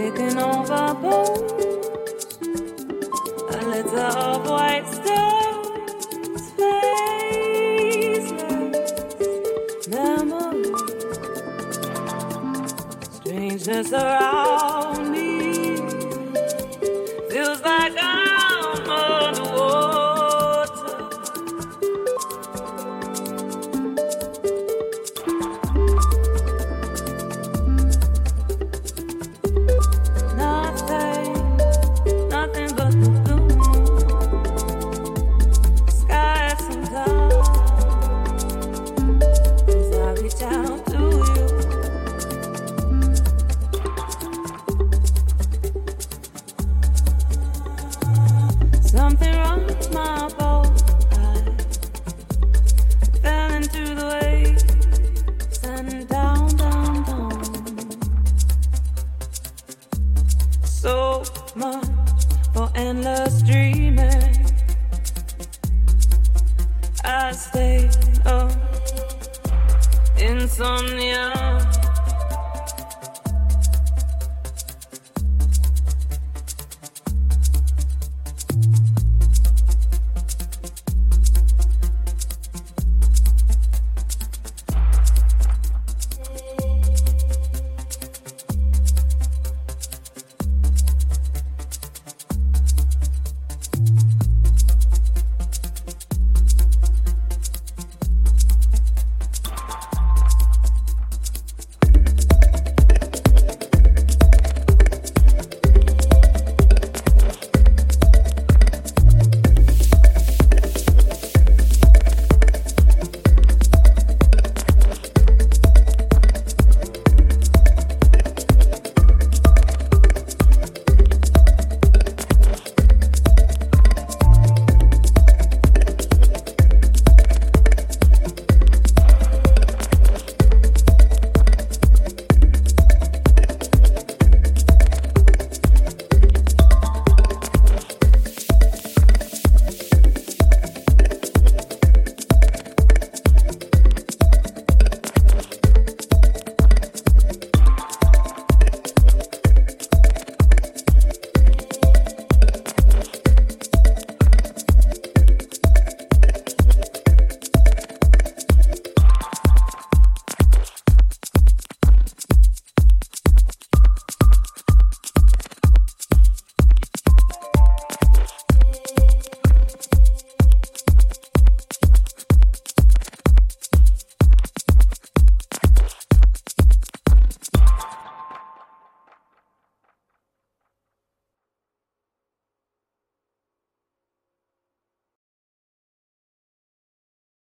taken over bones, a litter of white stones, faceless memories, strangeness around. Insomnia